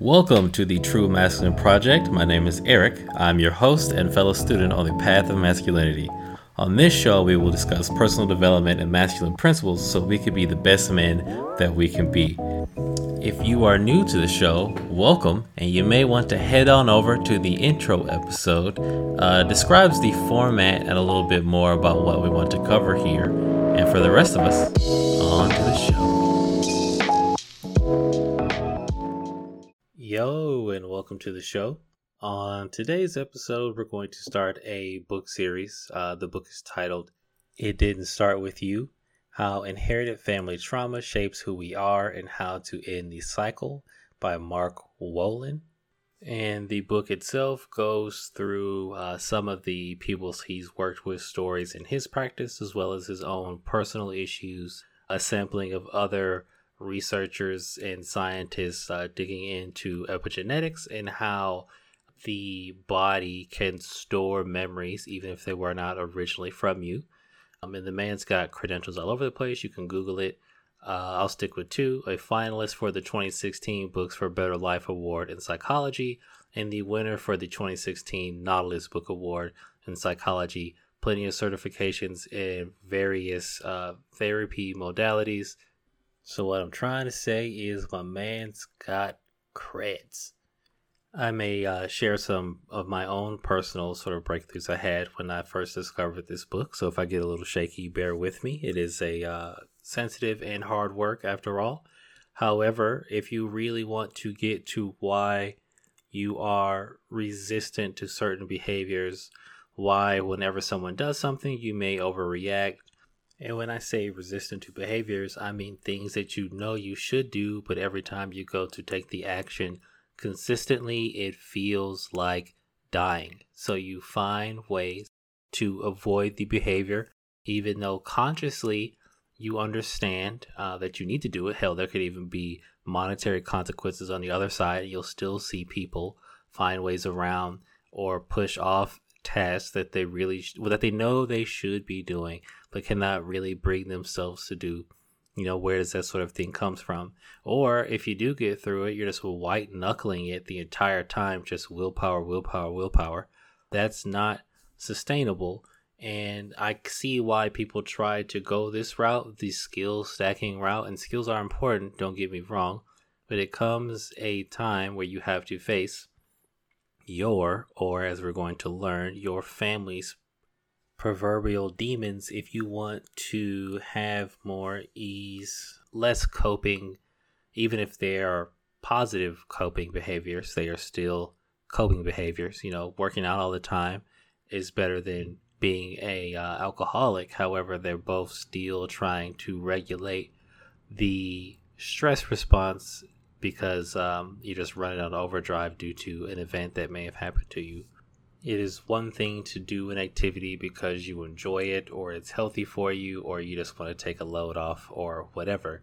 Welcome to the True Masculine Project. My name is Eric. I'm your host and fellow student on the path of masculinity. On this show, we will discuss personal development and masculine principles so we can be the best men that we can be. If you are new to the show, welcome, and you may want to head on over to the intro episode. Uh, describes the format and a little bit more about what we want to cover here. And for the rest of us, on to the show. Yo, and welcome to the show. On today's episode, we're going to start a book series. Uh, the book is titled It Didn't Start With You How Inherited Family Trauma Shapes Who We Are and How to End the Cycle by Mark Wolynn. And the book itself goes through uh, some of the people he's worked with, stories in his practice, as well as his own personal issues, a sampling of other researchers and scientists uh, digging into epigenetics and how the body can store memories even if they were not originally from you. Um, and the man's got credentials all over the place. You can Google it. Uh, I'll stick with two a finalist for the 2016 Books for Better Life Award in Psychology, and the winner for the 2016 Nautilus Book Award in Psychology. Plenty of certifications in various uh, therapy modalities, so what I'm trying to say is my man's got creds. I may uh, share some of my own personal sort of breakthroughs I had when I first discovered this book. So if I get a little shaky, bear with me. It is a uh, sensitive and hard work after all. However, if you really want to get to why you are resistant to certain behaviors, why whenever someone does something, you may overreact, and when I say resistant to behaviors, I mean things that you know you should do, but every time you go to take the action consistently, it feels like dying. So you find ways to avoid the behavior, even though consciously you understand uh, that you need to do it. Hell, there could even be monetary consequences on the other side. You'll still see people find ways around or push off tasks that they really well, that they know they should be doing but cannot really bring themselves to do you know where does that sort of thing comes from? Or if you do get through it you're just white knuckling it the entire time just willpower willpower willpower. That's not sustainable and i see why people try to go this route the skill stacking route and skills are important don't get me wrong but it comes a time where you have to face your, or as we're going to learn, your family's proverbial demons if you want to have more ease, less coping, even if they are positive coping behaviors, they are still coping behaviors. You know, working out all the time is better than being a uh, alcoholic. However, they're both still trying to regulate the stress response because um, you're just running on overdrive due to an event that may have happened to you. It is one thing to do an activity because you enjoy it or it's healthy for you or you just want to take a load off or whatever.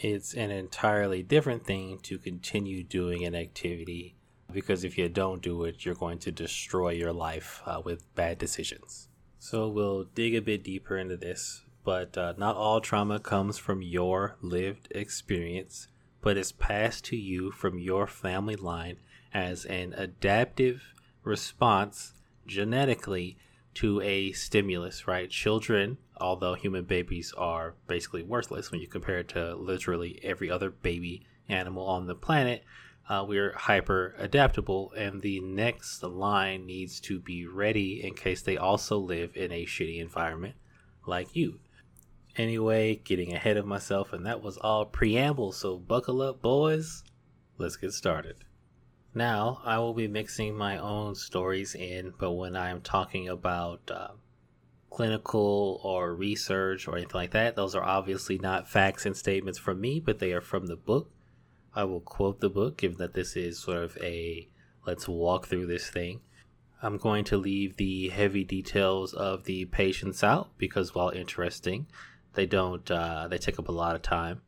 It's an entirely different thing to continue doing an activity because if you don't do it, you're going to destroy your life uh, with bad decisions. So we'll dig a bit deeper into this, but uh, not all trauma comes from your lived experience but is passed to you from your family line as an adaptive response genetically to a stimulus, right? Children, although human babies are basically worthless when you compare it to literally every other baby animal on the planet, uh, we're hyper adaptable, and the next line needs to be ready in case they also live in a shitty environment like you. Anyway, getting ahead of myself, and that was all preamble, so buckle up, boys. Let's get started. Now, I will be mixing my own stories in, but when I am talking about uh, clinical or research or anything like that, those are obviously not facts and statements from me, but they are from the book. I will quote the book, given that this is sort of a let's walk through this thing. I'm going to leave the heavy details of the patients out because, while interesting, they don't. Uh, they take up a lot of time.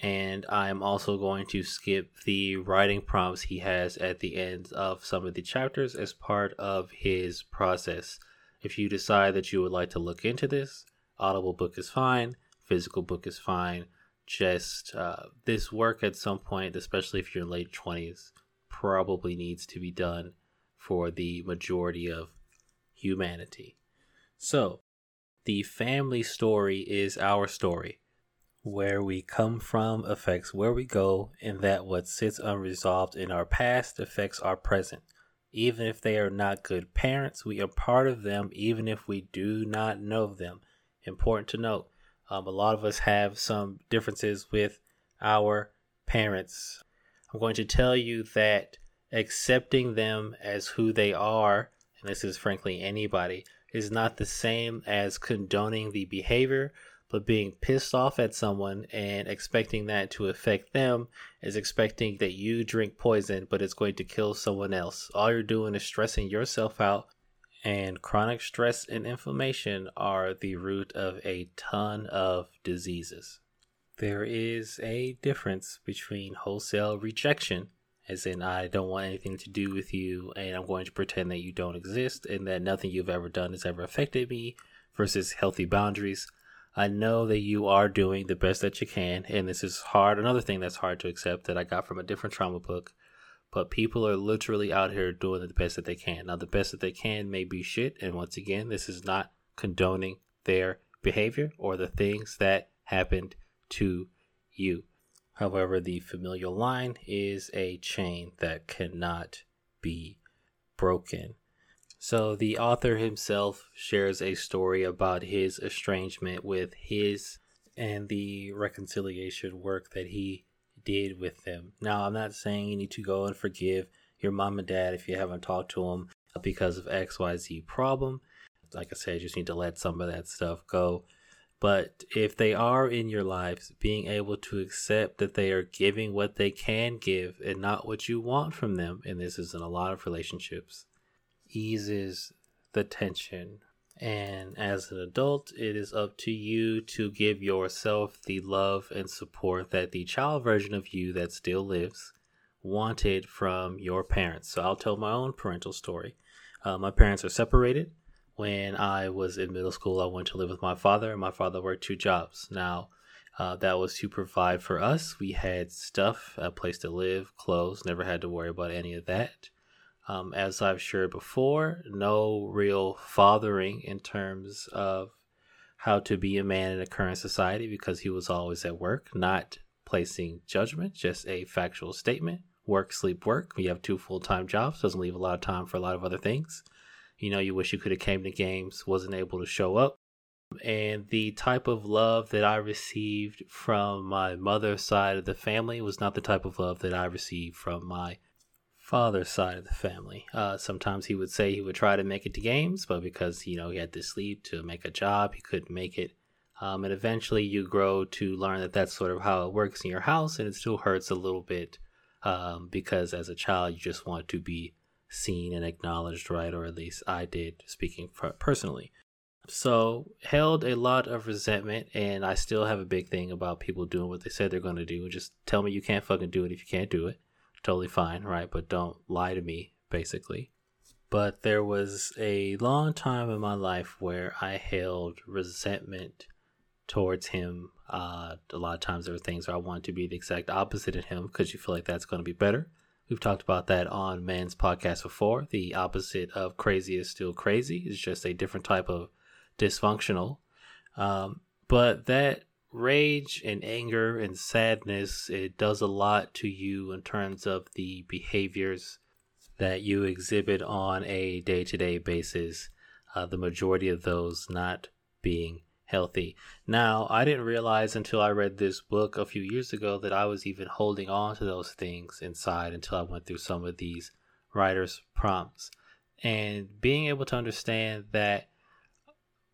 And I'm also going to skip the writing prompts he has at the end of some of the chapters as part of his process. If you decide that you would like to look into this, Audible book is fine, physical book is fine. just uh, this work at some point, especially if you're in late 20s, probably needs to be done for the majority of humanity. So, the family story is our story. Where we come from affects where we go, and that what sits unresolved in our past affects our present. Even if they are not good parents, we are part of them, even if we do not know them. Important to note, um, a lot of us have some differences with our parents. I'm going to tell you that accepting them as who they are, and this is frankly anybody, is not the same as condoning the behavior, but being pissed off at someone and expecting that to affect them is expecting that you drink poison, but it's going to kill someone else. All you're doing is stressing yourself out, and chronic stress and inflammation are the root of a ton of diseases. There is a difference between wholesale rejection as in I don't want anything to do with you and I'm going to pretend that you don't exist and that nothing you've ever done has ever affected me versus healthy boundaries. I know that you are doing the best that you can and this is hard another thing that's hard to accept that I got from a different trauma book. But people are literally out here doing the best that they can. Now the best that they can may be shit and once again this is not condoning their behavior or the things that happened to you. However, the familial line is a chain that cannot be broken. So, the author himself shares a story about his estrangement with his and the reconciliation work that he did with them. Now, I'm not saying you need to go and forgive your mom and dad if you haven't talked to them because of XYZ problem. Like I said, you just need to let some of that stuff go. But if they are in your lives, being able to accept that they are giving what they can give and not what you want from them, and this is in a lot of relationships, eases the tension. And as an adult, it is up to you to give yourself the love and support that the child version of you that still lives wanted from your parents. So I'll tell my own parental story. Uh, my parents are separated when I was in middle school, I went to live with my father, and my father worked two jobs. Now, uh, that was to provide for us. We had stuff, a place to live, clothes, never had to worry about any of that. Um, as I've shared before, no real fathering in terms of how to be a man in a current society because he was always at work, not placing judgment, just a factual statement. Work, sleep, work. We have two full time jobs, doesn't leave a lot of time for a lot of other things you know you wish you could have came to games wasn't able to show up. And the type of love that i received from my mother's side of the family was not the type of love that i received from my father's side of the family. Uh, sometimes he would say he would try to make it to games but because you know he had to sleep to make a job he couldn't make it. Um, and eventually you grow to learn that that's sort of how it works in your house and it still hurts a little bit um, because as a child you just want to be seen and acknowledged, right? Or at least I did, speaking personally. So, held a lot of resentment, and I still have a big thing about people doing what they said they're going to do. Just tell me you can't fucking do it if you can't do it. Totally fine, right? But don't lie to me, basically. But there was a long time in my life where I held resentment towards him. Uh, a lot of times there were things where I wanted to be the exact opposite of him because you feel like that's going to be better. We've talked about that on Man's podcast before. The opposite of crazy is still crazy. It's just a different type of dysfunctional. Um, but that rage and anger and sadness, it does a lot to you in terms of the behaviors that you exhibit on a day to day basis. Uh, the majority of those not being healthy. Now, I didn't realize until I read this book a few years ago that I was even holding on to those things inside until I went through some of these writer's prompts. And being able to understand that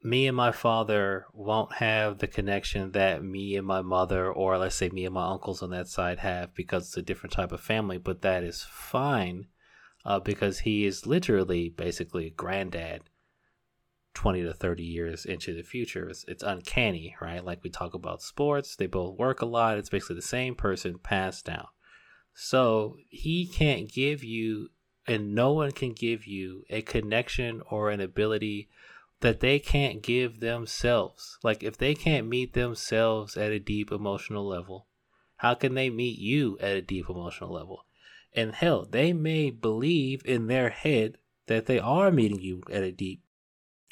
me and my father won't have the connection that me and my mother, or let's say me and my uncles on that side, have because it's a different type of family, but that is fine uh, because he is literally basically a granddad 20 to 30 years into the future. It's, it's, uncanny, right? Like we talk about sports, they both work a lot. It's basically the same person passed down. So he can't give you, and no one can give you a connection or an ability that they can't give themselves. Like, if they can't meet themselves at a deep emotional level, how can they meet you at a deep emotional level? And hell, they may believe in their head that they are meeting you at a deep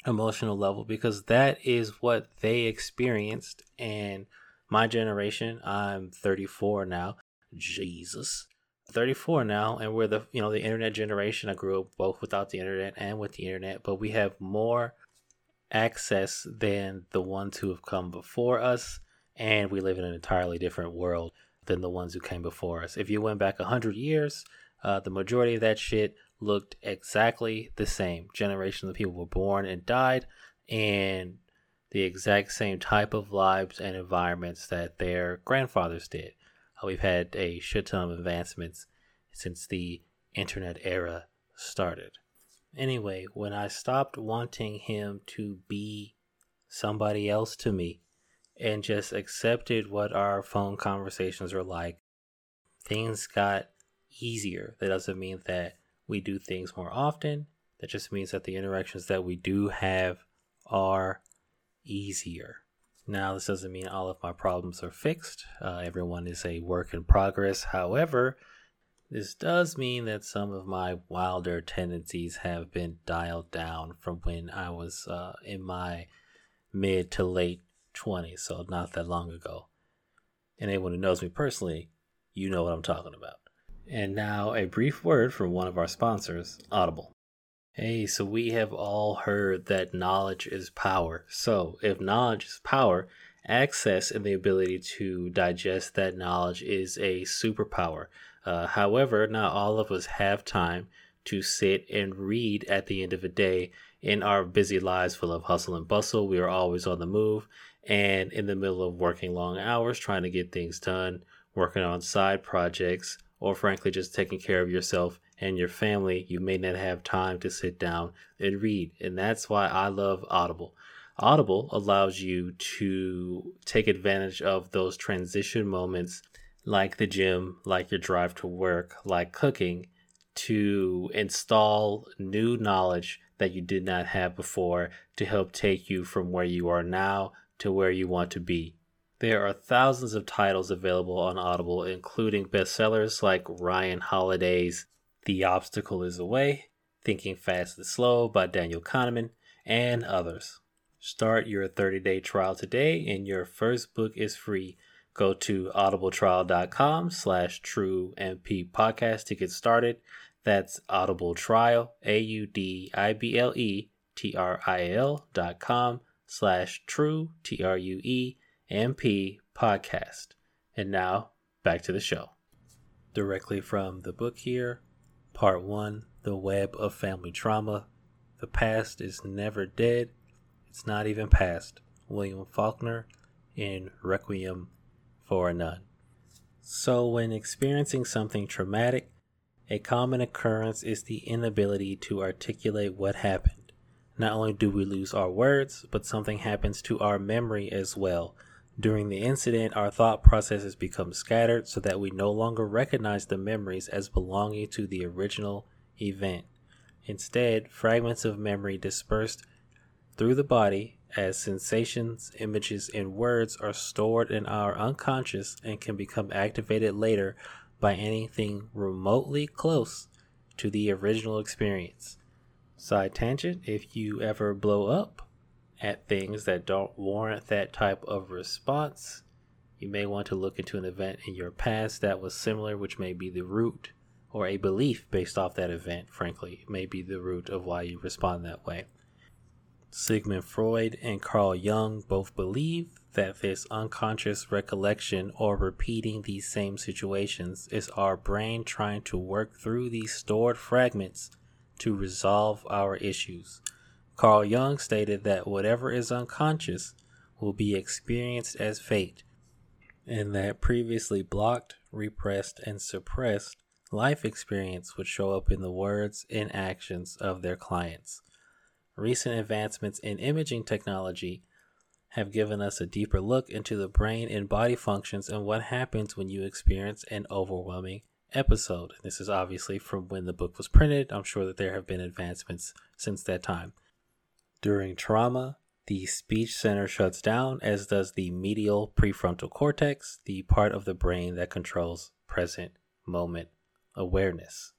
emotional level because that is what they experienced. And my generation, I'm 34 now. Jesus. 34 now and we're the you know the internet generation i grew up both without the internet and with the internet but we have more access than the ones who have come before us and we live in an entirely different world than the ones who came before us if you went back 100 years uh, the majority of that shit looked exactly the same Generations of people were born and died and the exact same type of lives and environments that their grandfathers did uh, We've had a shit ton of advancements since the internet era started. Anyway, when I stopped wanting him to be somebody else to me and just accepted what our phone conversations were like, things got easier. That doesn't mean that we do things more often. That just means that the interactions that we do have are easier. Now, this doesn't mean all of my problems are fixed. Uh, everyone is a work in progress. However, this does mean that some of my wilder tendencies have been dialed down from when I was uh, in my mid to late 20s, so not that long ago. And anyone who knows me personally, you know what I'm talking about. And now, a brief word from one of our sponsors, Audible. Hey, so we have all heard that knowledge is power. So, if knowledge is power, access and the ability to digest that knowledge is a superpower. Uh, however, not all of us have time to sit and read at the end of a day. In our busy lives full of hustle and bustle, we are always on the move and in the middle of working long hours, trying to get things done, working on side projects, or frankly, just taking care of yourself and your family, you may not have time to sit down and read. And that's why I love Audible. Audible allows you to take advantage of those transition moments like the gym, like your drive to work, like cooking, to install new knowledge that you did not have before to help take you from where you are now to where you want to be. There are thousands of titles available on Audible, including bestsellers like Ryan Holiday's the Obstacle is Away, Thinking Fast and Slow by Daniel Kahneman, and others. Start your 30 day trial today, and your first book is free. Go to audibletrial.com slash true MP podcast to get started. That's Audible Trial, A U D I B L E T R I L dot com slash true T R U E M P podcast. And now back to the show. Directly from the book here Part 1 The Web of Family Trauma. The past is never dead, it's not even past. William Faulkner in Requiem for a Nun. So, when experiencing something traumatic, a common occurrence is the inability to articulate what happened. Not only do we lose our words, but something happens to our memory as well during the incident, our thought processes become scattered so that we no longer recognize the memories as belonging to the original event. Instead, fragments of memory dispersed through the body as sensations, images, and words are stored in our unconscious and can become activated later by anything remotely close to the original experience. Side tangent if you ever blow up, at things that don't warrant that type of response, you may want to look into an event in your past that was similar, which may be the root or a belief based off that event, frankly, may be the root of why you respond that way. Sigmund Freud and Carl Jung both believe that this unconscious recollection or repeating these same situations is our brain trying to work through these stored fragments to resolve our issues. Carl Jung stated that whatever is unconscious will be experienced as fate, and that previously blocked, repressed, and suppressed life experience would show up in the words and actions of their clients. Recent advancements in imaging technology have given us a deeper look into the brain and body functions and what happens when you experience an overwhelming episode. This is obviously from when the book was printed. I'm sure that there have been advancements since that time. During trauma, the speech center shuts down, as does the medial prefrontal cortex, the part of the brain that controls present moment awareness.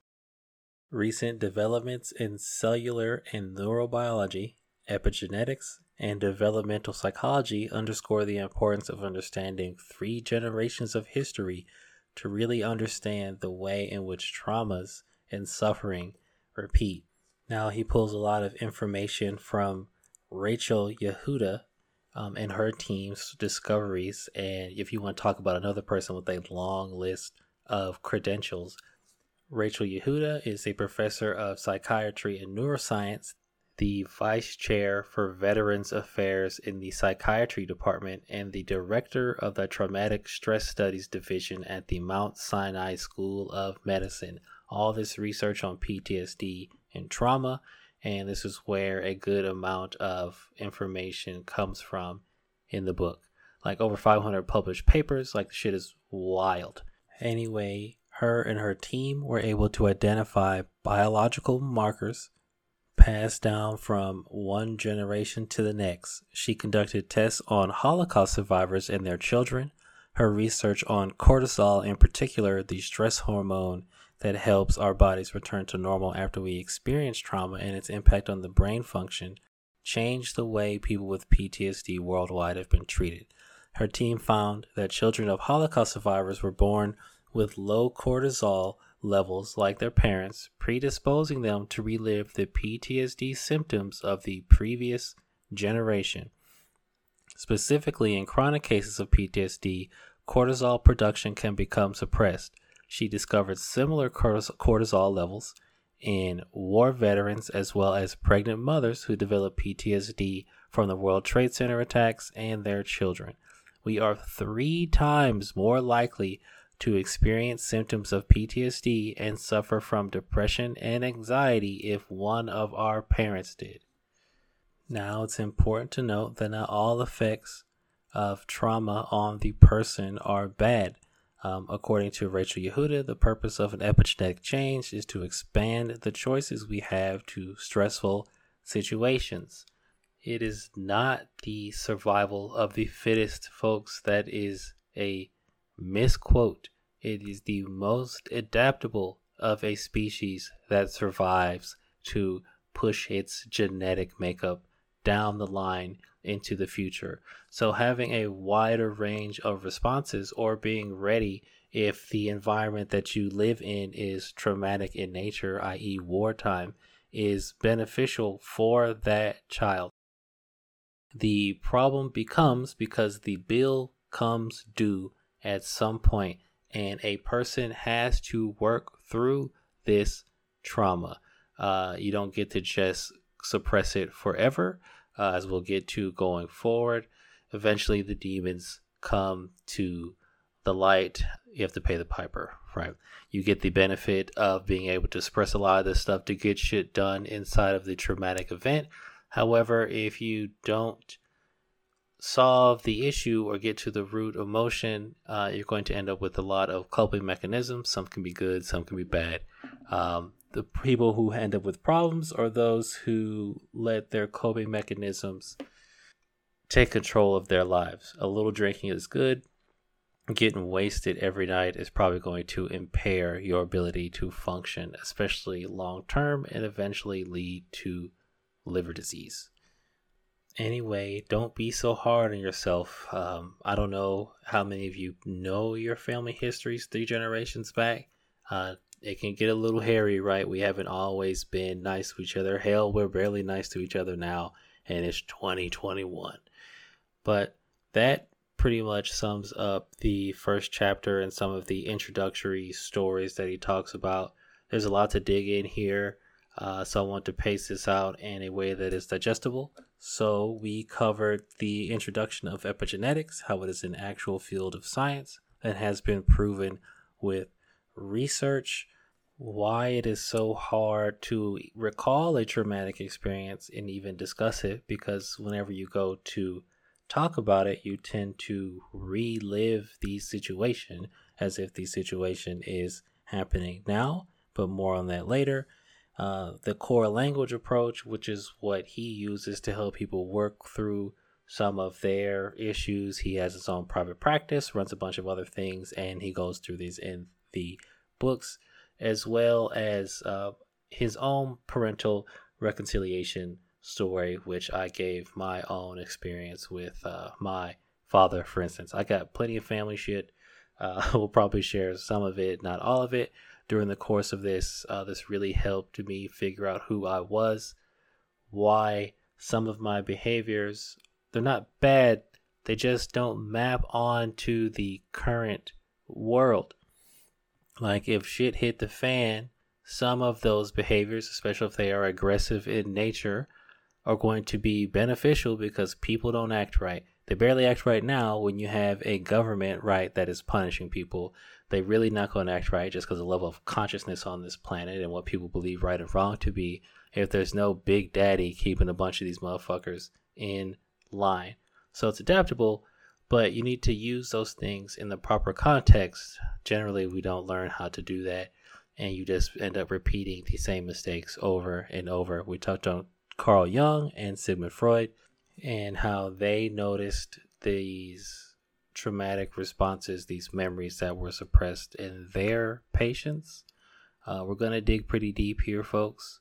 Recent developments in cellular and neurobiology, epigenetics, and developmental psychology underscore the importance of understanding three generations of history to really understand the way in which traumas and suffering repeat. Now, he pulls a lot of information from Rachel Yehuda um, and her team's discoveries. And if you want to talk about another person with a long list of credentials, Rachel Yehuda is a professor of psychiatry and neuroscience, the vice chair for Veterans Affairs in the Psychiatry Department, and the director of the Traumatic Stress Studies Division at the Mount Sinai School of Medicine. All this research on PTSD and trauma and this is where a good amount of information comes from in the book. Like over 500 published papers, like the shit is wild. Anyway, her and her team were able to identify biological markers passed down from one generation to the next. She conducted tests on Holocaust survivors and their children. Her research on cortisol, in particular, the stress hormone that helps our bodies return to normal after we experience trauma and its impact on the brain function changed the way people with PTSD worldwide have been treated. Her team found that children of Holocaust survivors were born with low cortisol levels like their parents, predisposing them to relive the PTSD symptoms of the previous generation. Specifically, in chronic cases of PTSD, cortisol production can become suppressed, she discovered similar cortisol levels in war veterans as well as pregnant mothers who developed PTSD from the World Trade Center attacks and their children. We are three times more likely to experience symptoms of PTSD and suffer from depression and anxiety if one of our parents did. Now, it's important to note that not all effects of trauma on the person are bad. Um, according to Rachel Yehuda, the purpose of an epigenetic change is to expand the choices we have to stressful situations. It is not the survival of the fittest, folks. That is a misquote. It is the most adaptable of a species that survives to push its genetic makeup down the line into the future. So having a wider range of responses or being ready if the environment that you live in is traumatic in nature, i.e., wartime, is beneficial for that child. The problem becomes because the bill comes due at some point, and a person has to work through this trauma. Uh, you don't get to just suppress it forever uh, as we'll get to going forward. Eventually, the demons come to the light. You have to pay the piper, right? You get the benefit of being able to express a lot of this stuff to get shit done inside of the traumatic event. However, if you don't solve the issue or get to the root emotion, uh, you're going to end up with a lot of coping mechanisms. Some can be good, some can be bad. Um, the people who end up with problems are those who let their coping mechanisms take control of their lives. A little drinking is good. Getting wasted every night is probably going to impair your ability to function, especially long term, and eventually lead to liver disease. Anyway, don't be so hard on yourself. Um, I don't know how many of you know your family histories three generations back. Uh, it can get a little hairy, right? We haven't always been nice to each other. Hell, we're barely nice to each other now, and it's 2021. But that pretty much sums up the first chapter and some of the introductory stories that he talks about. There's a lot to dig in here, uh, so I want to pace this out in a way that is digestible. So we covered the introduction of epigenetics, how it is an actual field of science that has been proven with research why it is so hard to recall a traumatic experience and even discuss it because whenever you go to talk about it you tend to relive the situation as if the situation is happening now but more on that later uh, the core language approach, which is what he uses to help people work through some of their issues. He has his own private practice, runs a bunch of other things, and he goes through these in the books, as well as uh, his own parental reconciliation story, which I gave my own experience with uh, my father, for instance. I got plenty of family shit. Uh, we'll probably share some of it, not all of it, during the course of this. Uh, this really helped me figure out who I was, why some of my behaviors they're not bad. They just don't map on to the current world. Like if shit hit the fan, some of those behaviors, especially if they are aggressive in nature, are going to be beneficial because people don't act right. They barely act right now when you have a government, right, that is punishing people. They really not going to act right just because the level of consciousness on this planet and what people believe right and wrong to be. If there's no big daddy keeping a bunch of these motherfuckers in line. So it's adaptable, but you need to use those things in the proper context. Generally, we don't learn how to do that, and you just end up repeating the same mistakes over and over. We talked on Carl Jung and Sigmund Freud and how they noticed these traumatic responses, these memories that were suppressed in their patients. Uh, we're going to dig pretty deep here, folks.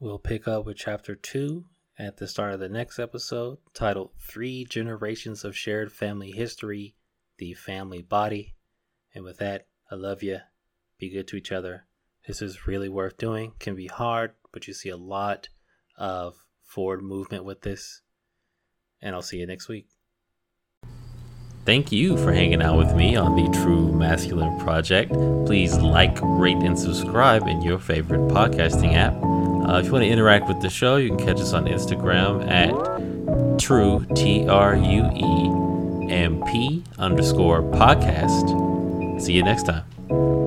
We'll pick up with chapter two at the start of the next episode titled Three Generations of Shared Family History The Family Body. And with that, I love you. Be good to each other. This is really worth doing. Can be hard, but you see a lot of forward movement with this. And I'll see you next week. Thank you for hanging out with me on the True Masculine Project. Please like, rate, and subscribe in your favorite podcasting app. Uh, if you want to interact with the show, you can catch us on Instagram at true, T R U E M P underscore podcast. See you next time.